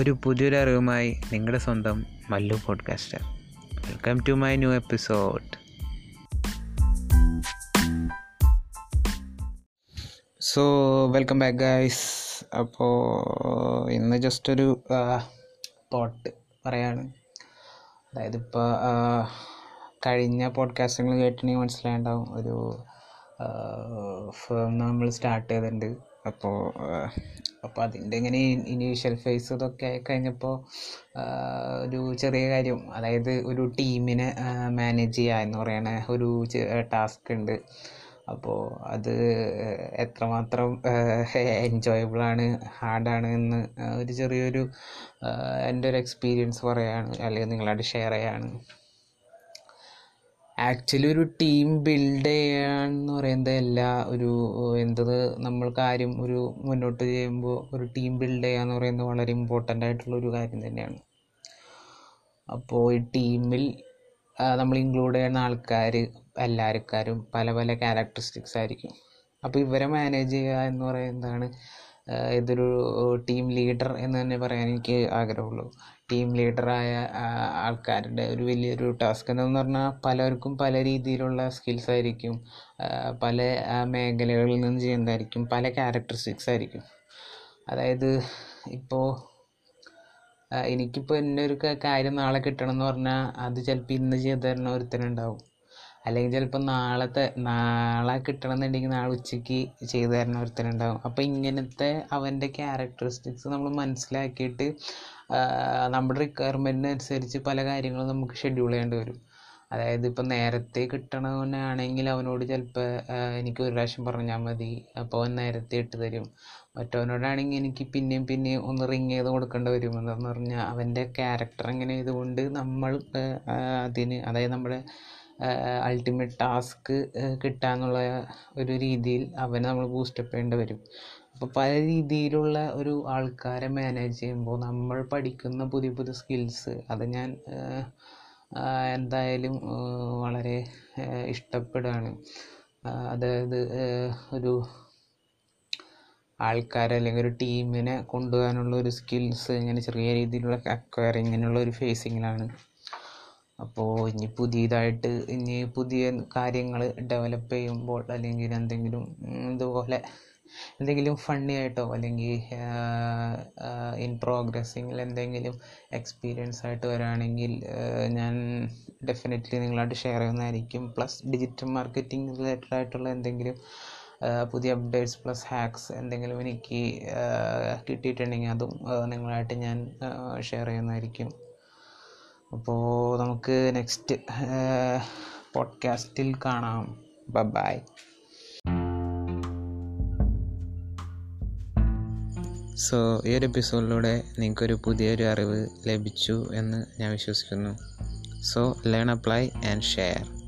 ഒരു പുതിയൊരു അറിവുമായി നിങ്ങളുടെ സ്വന്തം Mallu podcaster welcome to my new episode so welcome back guys അപ്പോൾ ഇന്ന് ജസ്റ്റ് ഒരു തോട്ട് പറയാണ്. അതായത് ഇപ്പോൾ കഴിഞ്ഞ പോഡ്കാസ്റ്റുകൾ കേട്ടിട്ടുണ്ടെങ്കിൽ മനസ്സിലായിണ്ടാവും ഒരു ഫേം നമ്മൾ സ്റ്റാർട്ട് ചെയ്തിട്ടുണ്ട്. അപ്പോൾ അപ്പോൾ അതിന്റെ ഇങ്ങനെ ഇനീഷ്യൽ ഫേസ് ഇതൊക്കെ ആയി കഴിഞ്ഞപ്പോൾ ഒരു ചെറിയ കാര്യം. അതായത് ഒരു ടീമിനെ മാനേജ് ചെയ്യുക എന്ന് പറയുന്ന ഒരു ടാസ്ക് ഉണ്ട് അപ്പോൾ അത് എത്രമാത്രം എൻജോയബിളാണ് ഹാർഡാണ് എന്ന് ഒരു ചെറിയൊരു എന്റെ ഒരു എക്സ്പീരിയൻസ് പറയുകയാണ് അല്ലെങ്കിൽ നിങ്ങളായിട്ട് ഷെയർ ചെയ്യാണ്. ആക്ച്വലി ഒരു ടീം ബിൽഡ് ചെയ്യാന്ന് പറയുന്നത് എല്ലാ ഒരു എന്തത് നമ്മൾ കാര്യം ഒരു മുന്നോട്ട് ചെയ്യുമ്പോൾ ഒരു ടീം ബിൽഡ് ചെയ്യുക എന്ന് പറയുന്നത് വളരെ ഇമ്പോർട്ടന്റ് ആയിട്ടുള്ള ഒരു കാര്യം തന്നെയാണ്. അപ്പോൾ ഈ ടീമിൽ നമ്മൾ ഇൻക്ലൂഡ് ചെയ്യുന്ന ആൾക്കാർ എല്ലാവർക്കാരും പല പല ക്യാരക്ടറിസ്റ്റിക്സ് ആയിരിക്കും. അപ്പോൾ ഇവരെ മാനേജ് ചെയ്യുക എന്ന് പറയുന്നതാണ് ഇതൊരു ടീം ലീഡർ എന്ന് തന്നെ പറയാൻ എനിക്ക് ആഗ്രഹമുള്ളൂ. ടീം ലീഡറായ ആൾക്കാരുടെ ഒരു വലിയൊരു ടാസ്ക് എന്ന് പറഞ്ഞാൽ പലർക്കും പല രീതിയിലുള്ള സ്കിൽസ് ആയിരിക്കും. പല മേഖലകളിൽ നിന്ന് ചെയ്യുന്നതായിരിക്കും. പല ക്യാരക്ടറിസ്റ്റിക്സ് ആയിരിക്കും. അതായത് ഇപ്പോൾ എനിക്കിപ്പോൾ എന്നൊരു കാര്യം നാളെ കിട്ടണം എന്ന് പറഞ്ഞാൽ അത് ചിലപ്പോൾ ഇന്ന് ചെയ്തു തരുന്ന ഒരുത്തനുണ്ടാവും അല്ലെങ്കിൽ ചിലപ്പോൾ നാളത്തെ നാളെ കിട്ടണമെന്നുണ്ടെങ്കിൽ നാളെ ഉച്ചയ്ക്ക് ചെയ്തു തരുന്ന ഒരുത്തരുണ്ടാവും. അപ്പോൾ ഇങ്ങനത്തെ അവന്റെ ക്യാരക്ടറിസ്റ്റിക്സ് നമ്മൾ മനസ്സിലാക്കിയിട്ട് നമ്മുടെ റിക്വയർമെന്റിനനുസരിച്ച് പല കാര്യങ്ങളും നമുക്ക് ഷെഡ്യൂൾ ചെയ്യേണ്ടി വരും. അതായത് ഇപ്പം നേരത്തെ കിട്ടണവനാണെങ്കിൽ അവനോട് ചിലപ്പോൾ എനിക്ക് ഒരു പ്രാവശ്യം പറഞ്ഞാൽ മതി അപ്പോൾ അവൻ നേരത്തെ ഇട്ട് തരും. മറ്റവനോടാണെങ്കിൽ എനിക്ക് പിന്നെയും പിന്നെയും ഒന്ന് റിങ് ചെയ്ത് കൊടുക്കേണ്ടി വരും എന്താണെന്ന് പറഞ്ഞാൽ അവന്റെ ക്യാരക്ടർ എങ്ങനെ ആയതുകൊണ്ട് നമ്മൾ അതിന് അതായത് നമ്മുടെ അൾട്ടിമേറ്റ് ടാസ്ക് കിട്ടാന്നുള്ള ഒരു രീതിയിൽ അവനെ നമ്മൾ ബൂസ്റ്റപ്പ് ചെയ്യേണ്ടി വരും. അപ്പോൾ പല രീതിയിലുള്ള ഒരു ആൾക്കാരെ മാനേജ് ചെയ്യുമ്പോൾ നമ്മൾ പഠിക്കുന്ന പുതിയ പുതിയ സ്കിൽസ് അത് ഞാൻ എന്തായാലും വളരെ ഇഷ്ടപ്പെടുകയാണ്. അതായത് ഒരു ആൾക്കാരെ അല്ലെങ്കിൽ ഒരു ടീമിനെ കൊണ്ടുപോകാനുള്ള ഒരു സ്കിൽസ് ഇങ്ങനെ ചെറിയ രീതിയിലുള്ള അക്വയറിങ്ങിനുള്ള ഒരു ഫേസിങ്ങിലാണ് അപ്പോൾ ഇനി പുതിയതായിട്ട് ഇനി പുതിയ കാര്യങ്ങൾ ഡെവലപ്പ് ചെയ്യുമ്പോൾ അല്ലെങ്കിൽ എന്തെങ്കിലും ഇതുപോലെ എന്തെങ്കിലും ഫണ്ണി ആയിട്ടോ അല്ലെങ്കിൽ ഇൻ പ്രോഗ്രസ്സിങ്ങിൽ എന്തെങ്കിലും എക്സ്പീരിയൻസ് ആയിട്ട് വരാണെങ്കിൽ ഞാൻ ഡെഫിനറ്റ്ലി നിങ്ങളായിട്ട് ഷെയർ ചെയ്യുന്നതായിരിക്കും. പ്ലസ് ഡിജിറ്റൽ മാർക്കറ്റിംഗ് റിലേറ്റഡ് ആയിട്ടുള്ള എന്തെങ്കിലും പുതിയ അപ്ഡേറ്റ്സ് പ്ലസ് ഹാക്സ് എന്തെങ്കിലും എനിക്ക് കിട്ടിയിട്ടുണ്ടെങ്കിൽ അതും നിങ്ങളായിട്ട് ഞാൻ ഷെയർ ചെയ്യുന്നതായിരിക്കും. അപ്പോൾ നമുക്ക് നെക്സ്റ്റ് പോഡ്കാസ്റ്റിൽ കാണാം. ബൈ സോ ഈ ഒരു എപ്പിസോഡിലൂടെ നിങ്ങൾക്കൊരു പുതിയൊരു അറിവ് ലഭിച്ചു എന്ന് ഞാൻ വിശ്വസിക്കുന്നു. So learn apply and share